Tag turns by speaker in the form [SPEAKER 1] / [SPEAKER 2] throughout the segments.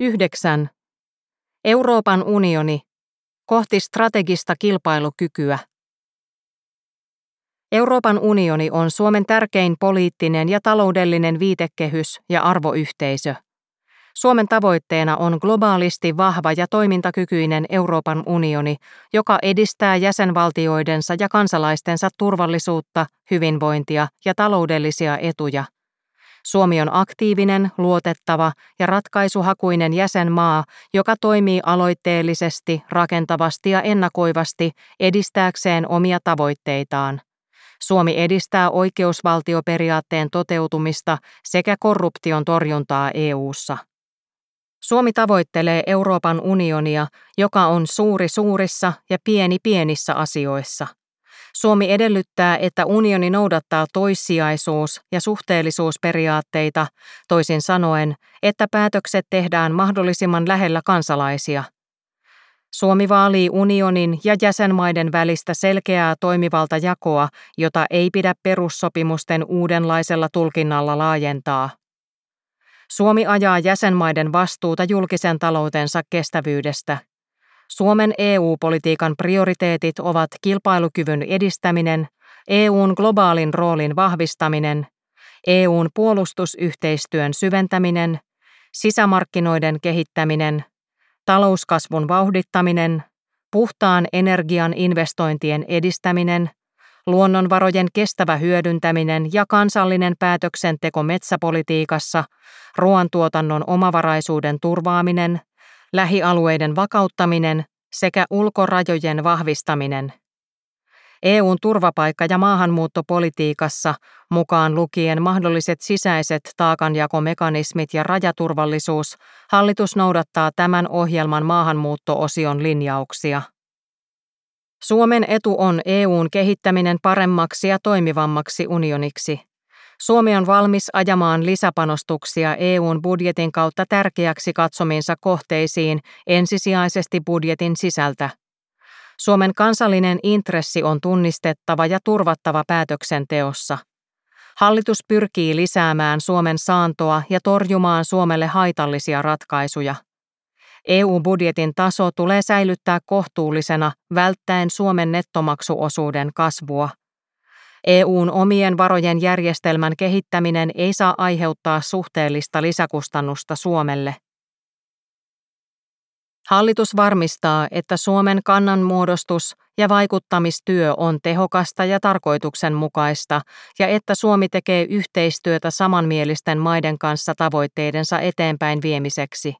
[SPEAKER 1] 9. Euroopan unioni kohti strategista kilpailukykyä. Euroopan unioni on Suomen tärkein poliittinen ja taloudellinen viitekehys ja arvoyhteisö. Suomen tavoitteena on globaalisti vahva ja toimintakykyinen Euroopan unioni, joka edistää jäsenvaltioidensa ja kansalaistensa turvallisuutta, hyvinvointia ja taloudellisia etuja – Suomi on aktiivinen, luotettava ja ratkaisuhakuinen jäsenmaa, joka toimii aloitteellisesti, rakentavasti ja ennakoivasti edistääkseen omia tavoitteitaan. Suomi edistää oikeusvaltioperiaatteen toteutumista sekä korruption torjuntaa EU:ssa. Suomi tavoittelee Euroopan unionia, joka on suuri suurissa ja pieni pienissä asioissa. Suomi edellyttää, että unioni noudattaa toissijaisuus- ja suhteellisuusperiaatteita, toisin sanoen, että päätökset tehdään mahdollisimman lähellä kansalaisia. Suomi vaalii unionin ja jäsenmaiden välistä selkeää toimivalta jakoa, jota ei pidä perussopimusten uudenlaisella tulkinnalla laajentaa. Suomi ajaa jäsenmaiden vastuuta julkisen taloutensa kestävyydestä. Suomen EU-politiikan prioriteetit ovat kilpailukyvyn edistäminen, EUn globaalin roolin vahvistaminen, EUn puolustusyhteistyön syventäminen, sisämarkkinoiden kehittäminen, talouskasvun vauhdittaminen, puhtaan energian investointien edistäminen, luonnonvarojen kestävä hyödyntäminen ja kansallinen päätöksenteko metsäpolitiikassa, ruoantuotannon omavaraisuuden turvaaminen, lähialueiden vakauttaminen sekä ulkorajojen vahvistaminen. EUn turvapaikka- ja maahanmuuttopolitiikassa, mukaan lukien mahdolliset sisäiset taakanjakomekanismit ja rajaturvallisuus, hallitus noudattaa tämän ohjelman maahanmuuttoosion linjauksia. Suomen etu on EUn kehittäminen paremmaksi ja toimivammaksi unioniksi. Suomi on valmis ajamaan lisäpanostuksia EUn budjetin kautta tärkeäksi katsomiinsa kohteisiin ensisijaisesti budjetin sisältä. Suomen kansallinen intressi on tunnistettava ja turvattava päätöksenteossa. Hallitus pyrkii lisäämään Suomen saantoa ja torjumaan Suomelle haitallisia ratkaisuja. EU-budjetin taso tulee säilyttää kohtuullisena välttäen Suomen nettomaksuosuuden kasvua. EUn omien varojen järjestelmän kehittäminen ei saa aiheuttaa suhteellista lisäkustannusta Suomelle. Hallitus varmistaa, että Suomen kannanmuodostus ja vaikuttamistyö on tehokasta ja tarkoituksenmukaista ja että Suomi tekee yhteistyötä samanmielisten maiden kanssa tavoitteidensa eteenpäin viemiseksi.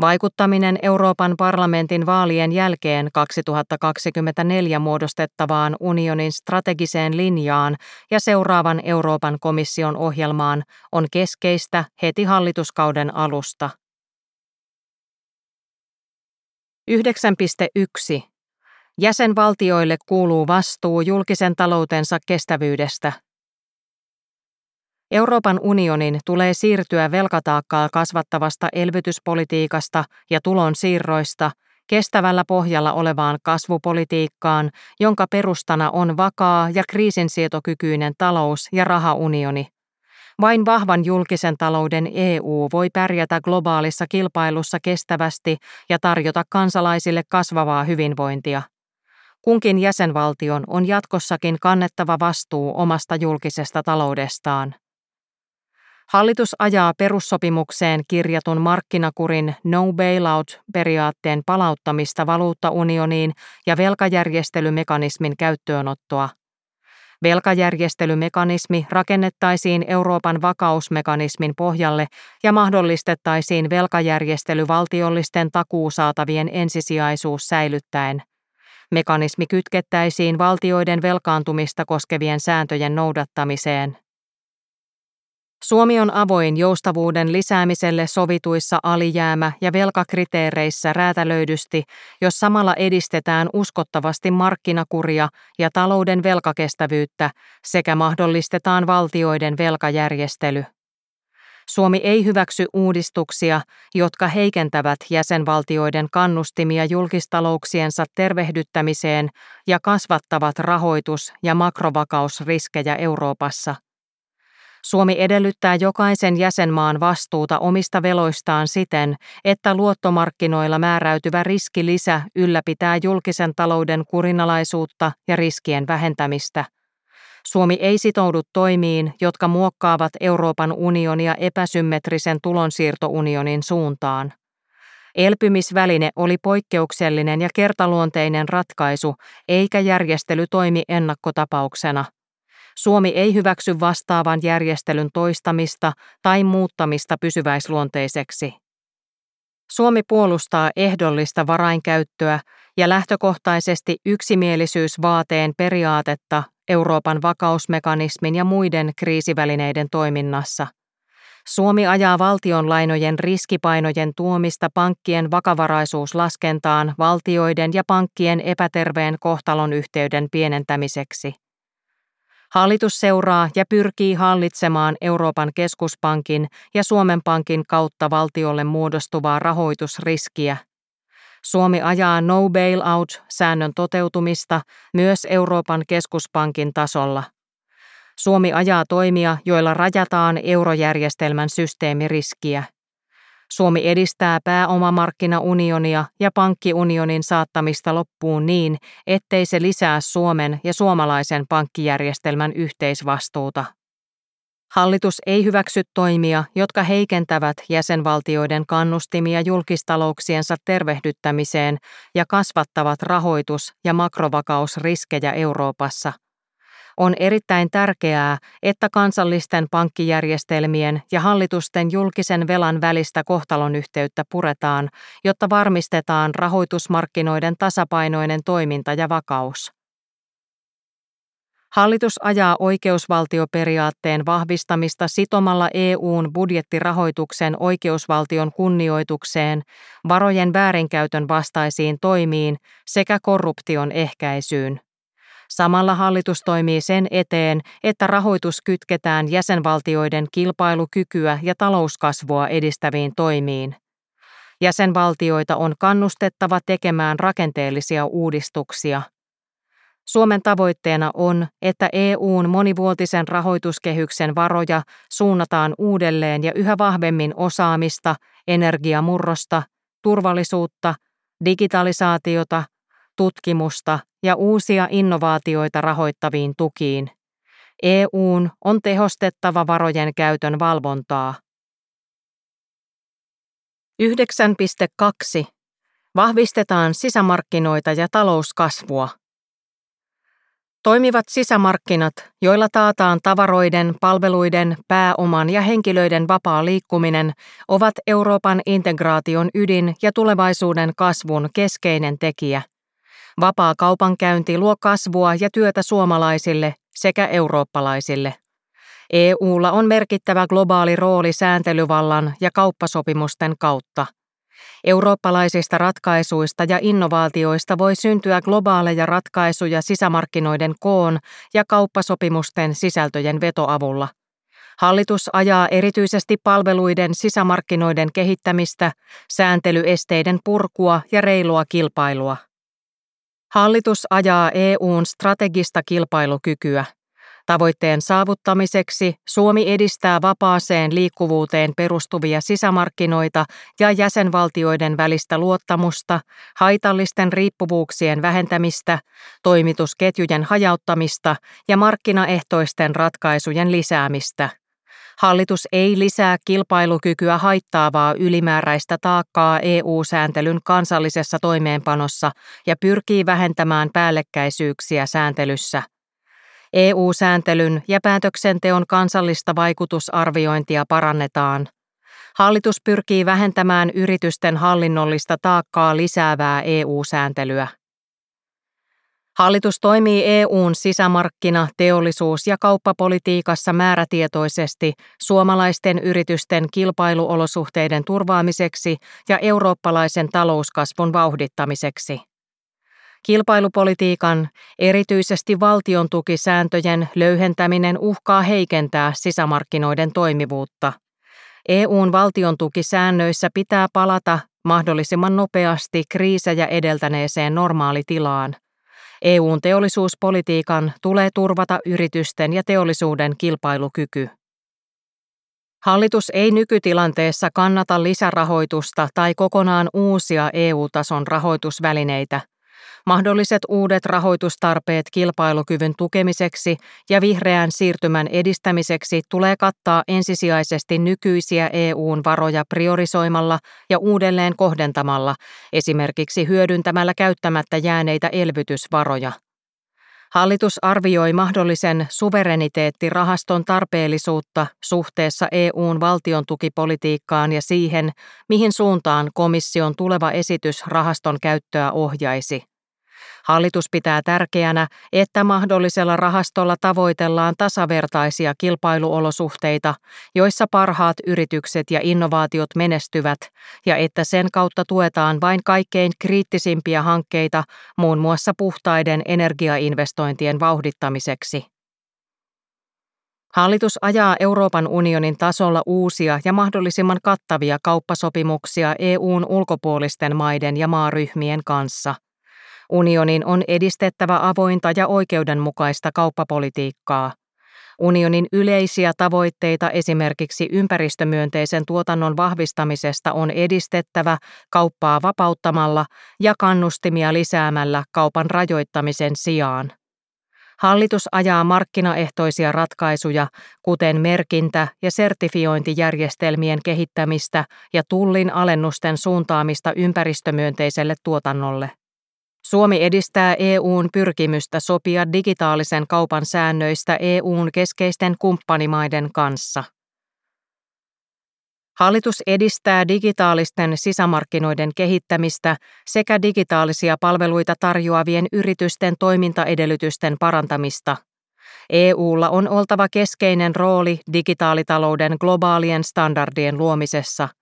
[SPEAKER 1] Vaikuttaminen Euroopan parlamentin vaalien jälkeen 2024 muodostettavaan unionin strategiseen linjaan ja seuraavan Euroopan komission ohjelmaan on keskeistä heti hallituskauden alusta. 9.1. Jäsenvaltioille kuuluu vastuu julkisen taloutensa kestävyydestä – Euroopan unionin tulee siirtyä velkataakkaa kasvattavasta elvytyspolitiikasta ja tulonsiirroista kestävällä pohjalla olevaan kasvupolitiikkaan, jonka perustana on vakaa ja kriisinsietokykyinen talous- ja rahaunioni. Vain vahvan julkisen talouden EU voi pärjätä globaalissa kilpailussa kestävästi ja tarjota kansalaisille kasvavaa hyvinvointia. Kunkin jäsenvaltion on jatkossakin kannettava vastuu omasta julkisesta taloudestaan. Hallitus ajaa perussopimukseen kirjatun markkinakurin no bailout-periaatteen palauttamista valuuttaunioniin ja velkajärjestelymekanismin käyttöönottoa. Velkajärjestelymekanismi rakennettaisiin Euroopan vakausmekanismin pohjalle ja mahdollistettaisiin velkajärjestely valtiollisten takuusaatavien ensisijaisuus säilyttäen. Mekanismi kytkettäisiin valtioiden velkaantumista koskevien sääntöjen noudattamiseen. Suomi on avoin joustavuuden lisäämiselle sovituissa alijäämä- ja velkakriteereissä räätälöidysti, jos samalla edistetään uskottavasti markkinakuria ja talouden velkakestävyyttä sekä mahdollistetaan valtioiden velkajärjestely. Suomi ei hyväksy uudistuksia, jotka heikentävät jäsenvaltioiden kannustimia julkistalouksiensa tervehdyttämiseen ja kasvattavat rahoitus- ja makrovakausriskejä Euroopassa – Suomi edellyttää jokaisen jäsenmaan vastuuta omista veloistaan siten, että luottomarkkinoilla määräytyvä riskilisä ylläpitää julkisen talouden kurinalaisuutta ja riskien vähentämistä. Suomi ei sitoudu toimiin, jotka muokkaavat Euroopan unionia epäsymmetrisen tulonsiirtounionin suuntaan. Elpymisväline oli poikkeuksellinen ja kertaluonteinen ratkaisu, eikä järjestely toimi ennakkotapauksena – Suomi ei hyväksy vastaavan järjestelyn toistamista tai muuttamista pysyväisluonteiseksi. Suomi puolustaa ehdollista varainkäyttöä ja lähtökohtaisesti yksimielisyysvaateen periaatetta Euroopan vakausmekanismin ja muiden kriisivälineiden toiminnassa. Suomi ajaa valtionlainojen riskipainojen tuomista pankkien vakavaraisuuslaskentaan valtioiden ja pankkien epäterveen kohtalon yhteyden pienentämiseksi. Hallitus seuraa ja pyrkii hallitsemaan Euroopan keskuspankin ja Suomen Pankin kautta valtiolle muodostuvaa rahoitusriskiä. Suomi ajaa no bailout-säännön toteutumista myös Euroopan keskuspankin tasolla. Suomi ajaa toimia, joilla rajataan eurojärjestelmän systeemiriskiä. Suomi edistää pääomamarkkinaunionia ja pankkiunionin saattamista loppuun niin, ettei se lisää Suomen ja suomalaisen pankkijärjestelmän yhteisvastuuta. Hallitus ei hyväksy toimia, jotka heikentävät jäsenvaltioiden kannustimia julkistalouksiensa tervehdyttämiseen ja kasvattavat rahoitus- ja makrovakausriskejä Euroopassa – on erittäin tärkeää, että kansallisten pankkijärjestelmien ja hallitusten julkisen velan välistä kohtalonyhteyttä puretaan, jotta varmistetaan rahoitusmarkkinoiden tasapainoinen toiminta ja vakaus. Hallitus ajaa oikeusvaltioperiaatteen vahvistamista sitomalla EUn budjettirahoituksen oikeusvaltion kunnioitukseen, varojen väärinkäytön vastaisiin toimiin sekä korruption ehkäisyyn. Samalla hallitus toimii sen eteen, että rahoitus kytketään jäsenvaltioiden kilpailukykyä ja talouskasvua edistäviin toimiin. Jäsenvaltioita on kannustettava tekemään rakenteellisia uudistuksia. Suomen tavoitteena on, että EUn monivuotisen rahoituskehyksen varoja suunnataan uudelleen ja yhä vahvemmin osaamista, energiamurrosta, turvallisuutta, digitalisaatiota, tutkimusta ja uusia innovaatioita rahoittaviin tukiin. EUn on tehostettava varojen käytön valvontaa. 9.2. Vahvistetaan sisämarkkinoita ja talouskasvua. Toimivat sisämarkkinat, joilla taataan tavaroiden, palveluiden, pääoman ja henkilöiden vapaa liikkuminen, ovat Euroopan integraation ydin ja tulevaisuuden kasvun keskeinen tekijä – Vapaa kaupankäynti luo kasvua ja työtä suomalaisille sekä eurooppalaisille. EUlla on merkittävä globaali rooli sääntelyvallan ja kauppasopimusten kautta. Eurooppalaisista ratkaisuista ja innovaatioista voi syntyä globaaleja ratkaisuja sisämarkkinoiden koon ja kauppasopimusten sisältöjen vetoavulla. Hallitus ajaa erityisesti palveluiden sisämarkkinoiden kehittämistä, sääntelyesteiden purkua ja reilua kilpailua. Hallitus ajaa EUn strategista kilpailukykyä. Tavoitteen saavuttamiseksi Suomi edistää vapaaseen liikkuvuuteen perustuvia sisämarkkinoita ja jäsenvaltioiden välistä luottamusta, haitallisten riippuvuuksien vähentämistä, toimitusketjujen hajauttamista ja markkinaehtoisten ratkaisujen lisäämistä. Hallitus ei lisää kilpailukykyä haittaavaa ylimääräistä taakkaa EU-sääntelyn kansallisessa toimeenpanossa ja pyrkii vähentämään päällekkäisyyksiä sääntelyssä. EU-sääntelyn ja päätöksenteon kansallista vaikutusarviointia parannetaan. Hallitus pyrkii vähentämään yritysten hallinnollista taakkaa lisäävää EU-sääntelyä. Hallitus toimii EUn sisämarkkina-, teollisuus- ja kauppapolitiikassa määrätietoisesti suomalaisten yritysten kilpailuolosuhteiden turvaamiseksi ja eurooppalaisen talouskasvun vauhdittamiseksi. Kilpailupolitiikan, erityisesti valtion tukisääntöjen löyhentäminen uhkaa heikentää sisämarkkinoiden toimivuutta. EUn valtion tukisäännöissä pitää palata mahdollisimman nopeasti kriisejä edeltäneeseen normaalitilaan – EUn teollisuuspolitiikan tulee turvata yritysten ja teollisuuden kilpailukyky. Hallitus ei nykytilanteessa kannata lisärahoitusta tai kokonaan uusia EU-tason rahoitusvälineitä. Mahdolliset uudet rahoitustarpeet kilpailukyvyn tukemiseksi ja vihreän siirtymän edistämiseksi tulee kattaa ensisijaisesti nykyisiä EUn varoja priorisoimalla ja uudelleen kohdentamalla, esimerkiksi hyödyntämällä käyttämättä jääneitä elvytysvaroja. Hallitus arvioi mahdollisen suvereniteettirahaston tarpeellisuutta suhteessa EUn valtion tukipolitiikkaan ja siihen, mihin suuntaan komission tuleva esitys rahaston käyttöä ohjaisi. Hallitus pitää tärkeänä, että mahdollisella rahastolla tavoitellaan tasavertaisia kilpailuolosuhteita, joissa parhaat yritykset ja innovaatiot menestyvät, ja että sen kautta tuetaan vain kaikkein kriittisimpiä hankkeita, muun muassa puhtaiden energiainvestointien vauhdittamiseksi. Hallitus ajaa Euroopan unionin tasolla uusia ja mahdollisimman kattavia kauppasopimuksia EUn ulkopuolisten maiden ja maaryhmien kanssa – Unionin on edistettävä avointa ja oikeudenmukaista kauppapolitiikkaa. Unionin yleisiä tavoitteita esimerkiksi ympäristömyönteisen tuotannon vahvistamisesta on edistettävä kauppaa vapauttamalla ja kannustimia lisäämällä kaupan rajoittamisen sijaan. Hallitus ajaa markkinaehtoisia ratkaisuja, kuten merkintä- ja sertifiointijärjestelmien kehittämistä ja tullin alennusten suuntaamista ympäristömyönteiselle tuotannolle. Suomi edistää EUn pyrkimystä sopia digitaalisen kaupan säännöistä EUn keskeisten kumppanimaiden kanssa. Hallitus edistää digitaalisten sisämarkkinoiden kehittämistä sekä digitaalisia palveluita tarjoavien yritysten toimintaedellytysten parantamista. EUlla on oltava keskeinen rooli digitaalitalouden globaalien standardien luomisessa –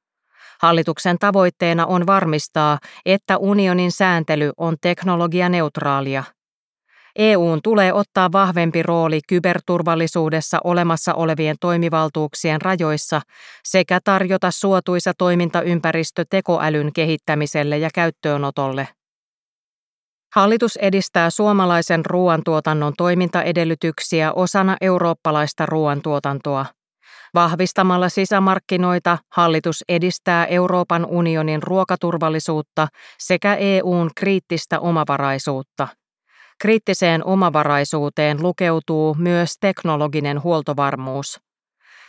[SPEAKER 1] Hallituksen tavoitteena on varmistaa, että unionin sääntely on teknologianeutraalia. EUn tulee ottaa vahvempi rooli kyberturvallisuudessa olemassa olevien toimivaltuuksien rajoissa sekä tarjota suotuisa toimintaympäristö tekoälyn kehittämiselle ja käyttöönotolle. Hallitus edistää suomalaisen ruoantuotannon toimintaedellytyksiä osana eurooppalaista ruoantuotantoa. Vahvistamalla sisämarkkinoita hallitus edistää Euroopan unionin ruokaturvallisuutta sekä EUn kriittistä omavaraisuutta. Kriittiseen omavaraisuuteen lukeutuu myös teknologinen huoltovarmuus.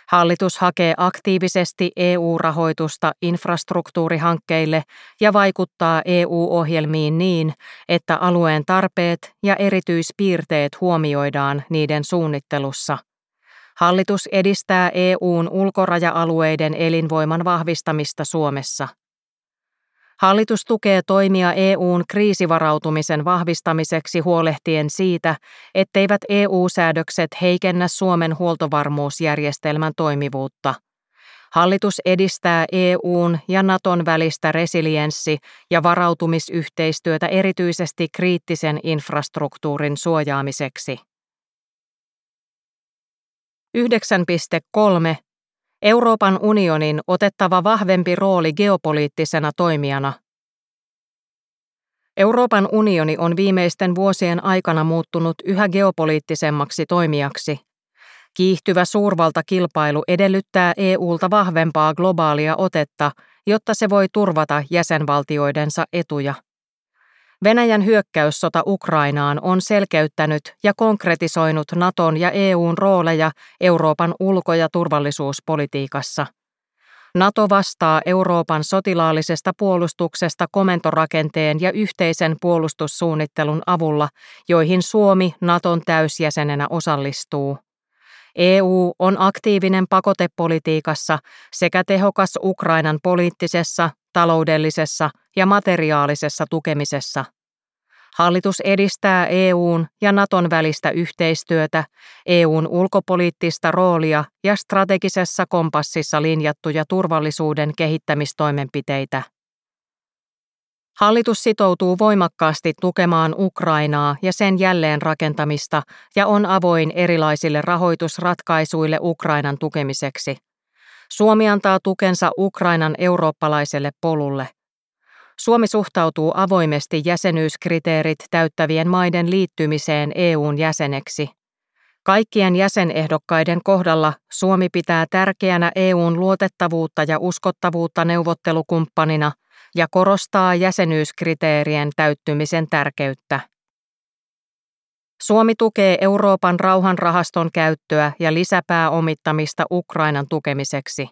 [SPEAKER 1] Hallitus hakee aktiivisesti EU-rahoitusta infrastruktuurihankkeille ja vaikuttaa EU-ohjelmiin niin, että alueen tarpeet ja erityispiirteet huomioidaan niiden suunnittelussa. Hallitus edistää EUn ulkoraja-alueiden elinvoiman vahvistamista Suomessa. Hallitus tukee toimia EUn kriisivarautumisen vahvistamiseksi huolehtien siitä, etteivät EU-säädökset heikennä Suomen huoltovarmuusjärjestelmän toimivuutta. Hallitus edistää EUn ja Naton välistä resilienssi- ja varautumisyhteistyötä erityisesti kriittisen infrastruktuurin suojaamiseksi. 9.3. Euroopan unionin otettava vahvempi rooli geopoliittisena toimijana. Euroopan unioni on viimeisten vuosien aikana muuttunut yhä geopoliittisemmaksi toimijaksi. Kiihtyvä suurvaltakilpailu edellyttää EUlta vahvempaa globaalia otetta, jotta se voi turvata jäsenvaltioidensa etuja. Venäjän hyökkäyssota Ukrainaan on selkeyttänyt ja konkretisoinut Naton ja EUn rooleja Euroopan ulko- ja turvallisuuspolitiikassa. NATO vastaa Euroopan sotilaallisesta puolustuksesta komentorakenteen ja yhteisen puolustussuunnittelun avulla, joihin Suomi Naton täysjäsenenä osallistuu. EU on aktiivinen pakotepolitiikassa sekä tehokas Ukrainan poliittisessa, taloudellisessa ja materiaalisessa tukemisessa. Hallitus edistää EUn ja Naton välistä yhteistyötä, EUn ulkopoliittista roolia ja strategisessa kompassissa linjattuja turvallisuuden kehittämistoimenpiteitä. Hallitus sitoutuu voimakkaasti tukemaan Ukrainaa ja sen jälleenrakentamista ja on avoin erilaisille rahoitusratkaisuille Ukrainan tukemiseksi. Suomi antaa tukensa Ukrainan eurooppalaiselle polulle. Suomi suhtautuu avoimesti jäsenyyskriteerit täyttävien maiden liittymiseen EUn jäseneksi. Kaikkien jäsenehdokkaiden kohdalla Suomi pitää tärkeänä EUn luotettavuutta ja uskottavuutta neuvottelukumppanina ja korostaa jäsenyyskriteerien täyttymisen tärkeyttä. Suomi tukee Euroopan rauhanrahaston käyttöä ja lisäpääomittamista Ukrainan tukemiseksi.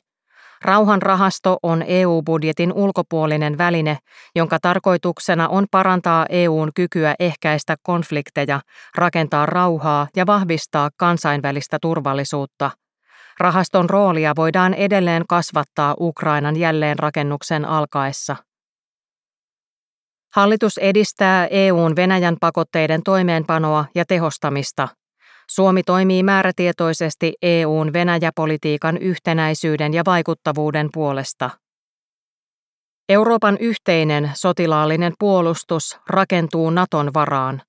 [SPEAKER 1] Rauhanrahasto on EU-budjetin ulkopuolinen väline, jonka tarkoituksena on parantaa EUn kykyä ehkäistä konflikteja, rakentaa rauhaa ja vahvistaa kansainvälistä turvallisuutta. Rahaston roolia voidaan edelleen kasvattaa Ukrainan jälleenrakennuksen alkaessa. Hallitus edistää EUn Venäjän pakotteiden toimeenpanoa ja tehostamista. Suomi toimii määrätietoisesti EUn Venäjäpolitiikan yhtenäisyyden ja vaikuttavuuden puolesta. Euroopan yhteinen sotilaallinen puolustus rakentuu Naton varaan.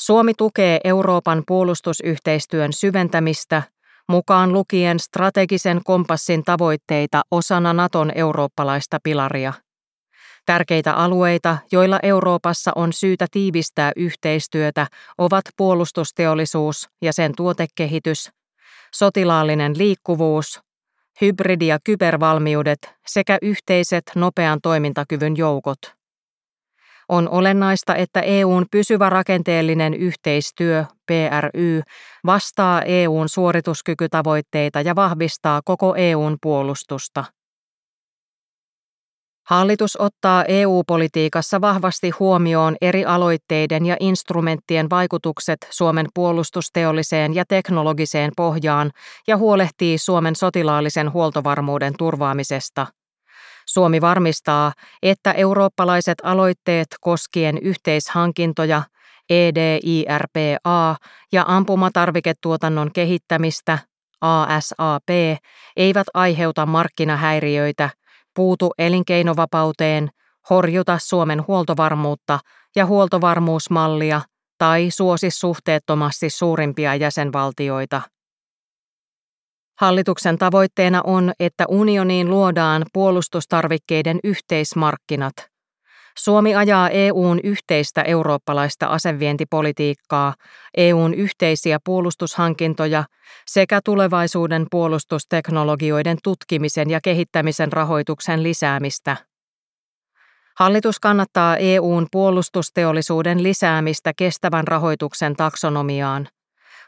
[SPEAKER 1] Suomi tukee Euroopan puolustusyhteistyön syventämistä, mukaan lukien strategisen kompassin tavoitteita osana Naton eurooppalaista pilaria. Tärkeitä alueita, joilla Euroopassa on syytä tiivistää yhteistyötä, ovat puolustusteollisuus ja sen tuotekehitys, sotilaallinen liikkuvuus, hybridi- ja kybervalmiudet sekä yhteiset nopean toimintakyvyn joukot. On olennaista, että EUn pysyvä rakenteellinen yhteistyö, PRY, vastaa EUn suorituskykytavoitteita ja vahvistaa koko EUn puolustusta. Hallitus ottaa EU-politiikassa vahvasti huomioon eri aloitteiden ja instrumenttien vaikutukset Suomen puolustusteolliseen ja teknologiseen pohjaan ja huolehtii Suomen sotilaallisen huoltovarmuuden turvaamisesta. Suomi varmistaa, että eurooppalaiset aloitteet koskien yhteishankintoja, EDIRPA ja ampumatarviketuotannon kehittämistä, ASAP, eivät aiheuta markkinahäiriöitä – puutu elinkeinovapauteen, horjuta Suomen huoltovarmuutta ja huoltovarmuusmallia tai suosi suhteettomasti suurimpia jäsenvaltioita. Hallituksen tavoitteena on, että unioniin luodaan puolustustarvikkeiden yhteismarkkinat – Suomi ajaa EUn yhteistä eurooppalaista asevientipolitiikkaa, EUn yhteisiä puolustushankintoja sekä tulevaisuuden puolustusteknologioiden tutkimisen ja kehittämisen rahoituksen lisäämistä. Hallitus kannattaa EUn puolustusteollisuuden lisäämistä kestävän rahoituksen taksonomiaan.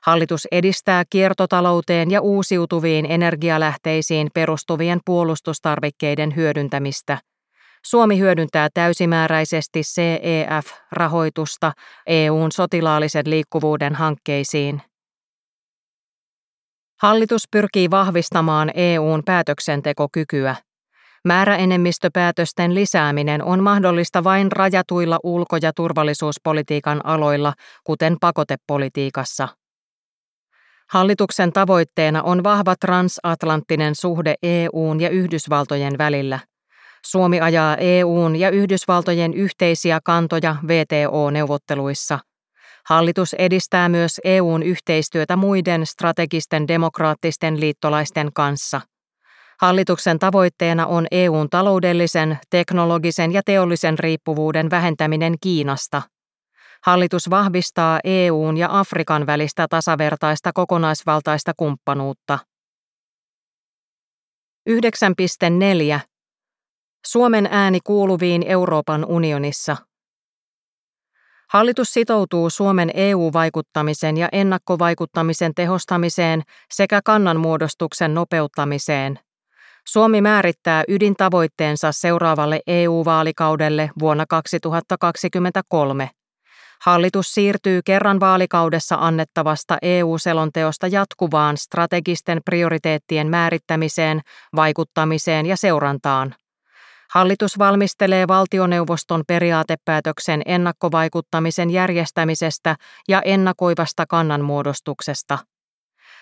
[SPEAKER 1] Hallitus edistää kiertotalouteen ja uusiutuviin energialähteisiin perustuvien puolustustarvikkeiden hyödyntämistä – Suomi hyödyntää täysimääräisesti CEF-rahoitusta EUn sotilaallisen liikkuvuuden hankkeisiin. Hallitus pyrkii vahvistamaan EUn päätöksentekokykyä. Määräenemmistöpäätösten lisääminen on mahdollista vain rajatuilla ulko- ja turvallisuuspolitiikan aloilla, kuten pakotepolitiikassa. Hallituksen tavoitteena on vahva transatlanttinen suhde EUn ja Yhdysvaltojen välillä – Suomi ajaa EUn ja Yhdysvaltojen yhteisiä kantoja VTO-neuvotteluissa. Hallitus edistää myös EUn yhteistyötä muiden strategisten demokraattisten liittolaisten kanssa. Hallituksen tavoitteena on EUn taloudellisen, teknologisen ja teollisen riippuvuuden vähentäminen Kiinasta. Hallitus vahvistaa EUn ja Afrikan välistä tasavertaista kokonaisvaltaista kumppanuutta. 9.4 Suomen ääni kuuluviin Euroopan unionissa. Hallitus sitoutuu Suomen EU-vaikuttamisen ja ennakkovaikuttamisen tehostamiseen sekä kannanmuodostuksen nopeuttamiseen. Suomi määrittää ydintavoitteensa seuraavalle EU-vaalikaudelle vuonna 2023. Hallitus siirtyy kerran vaalikaudessa annettavasta EU-selonteosta jatkuvaan strategisten prioriteettien määrittämiseen, vaikuttamiseen ja seurantaan. Hallitus valmistelee valtioneuvoston periaatepäätöksen ennakkovaikuttamisen järjestämisestä ja ennakoivasta kannanmuodostuksesta.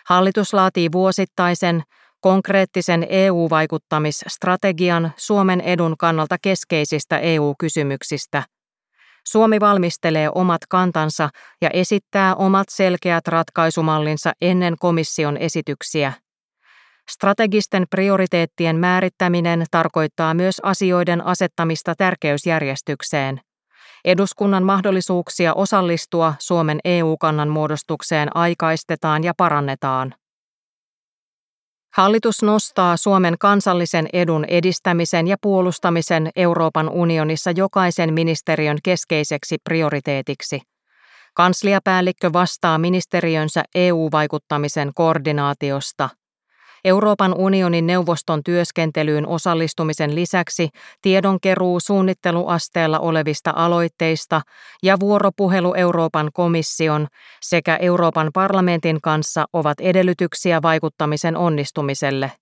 [SPEAKER 1] Hallitus laatii vuosittaisen konkreettisen EU-vaikuttamisstrategian Suomen edun kannalta keskeisistä EU-kysymyksistä. Suomi valmistelee omat kantansa ja esittää omat selkeät ratkaisumallinsa ennen komission esityksiä. Strategisten prioriteettien määrittäminen tarkoittaa myös asioiden asettamista tärkeysjärjestykseen. Eduskunnan mahdollisuuksia osallistua Suomen EU-kannan muodostukseen aikaistetaan ja parannetaan. Hallitus nostaa Suomen kansallisen edun edistämisen ja puolustamisen Euroopan unionissa jokaisen ministeriön keskeiseksi prioriteetiksi. Kansliapäällikkö vastaa ministeriönsä EU-vaikuttamisen koordinaatiosta – Euroopan unionin neuvoston työskentelyyn osallistumisen lisäksi tiedonkeruu suunnitteluasteella olevista aloitteista ja vuoropuhelu Euroopan komission sekä Euroopan parlamentin kanssa ovat edellytyksiä vaikuttamisen onnistumiselle.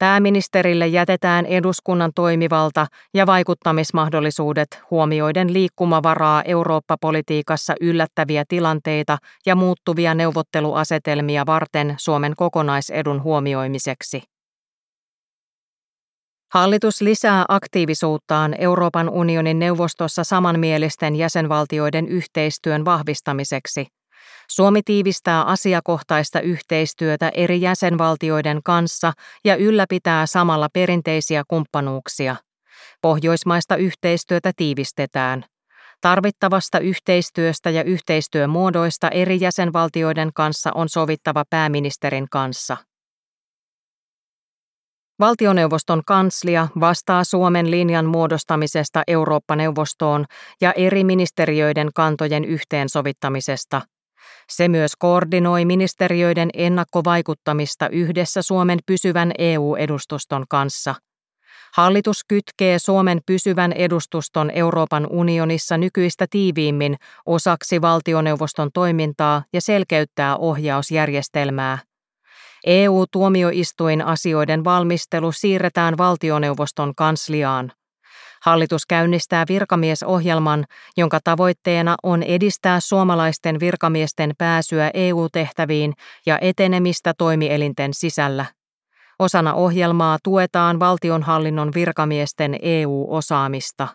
[SPEAKER 1] Pääministerille jätetään eduskunnan toimivalta ja vaikuttamismahdollisuudet huomioiden liikkumavaraa Eurooppa-politiikassa yllättäviä tilanteita ja muuttuvia neuvotteluasetelmia varten Suomen kokonaisedun huomioimiseksi. Hallitus lisää aktiivisuuttaan Euroopan unionin neuvostossa samanmielisten jäsenvaltioiden yhteistyön vahvistamiseksi – Suomi tiivistää asiakohtaista yhteistyötä eri jäsenvaltioiden kanssa ja ylläpitää samalla perinteisiä kumppanuuksia. Pohjoismaista yhteistyötä tiivistetään. Tarvittavasta yhteistyöstä ja yhteistyömuodoista eri jäsenvaltioiden kanssa on sovittava pääministerin kanssa. Valtioneuvoston kanslia vastaa Suomen linjan muodostamisesta Eurooppa-neuvostoon ja eri ministeriöiden kantojen yhteensovittamisesta – se myös koordinoi ministeriöiden ennakkovaikuttamista yhdessä Suomen pysyvän EU-edustuston kanssa. Hallitus kytkee Suomen pysyvän edustuston Euroopan unionissa nykyistä tiiviimmin osaksi valtioneuvoston toimintaa ja selkeyttää ohjausjärjestelmää. EU-tuomioistuin asioiden valmistelu siirretään valtioneuvoston kansliaan. Hallitus käynnistää virkamiesohjelman, jonka tavoitteena on edistää suomalaisten virkamiesten pääsyä EU-tehtäviin ja etenemistä toimielinten sisällä. Osana ohjelmaa tuetaan valtionhallinnon virkamiesten EU-osaamista.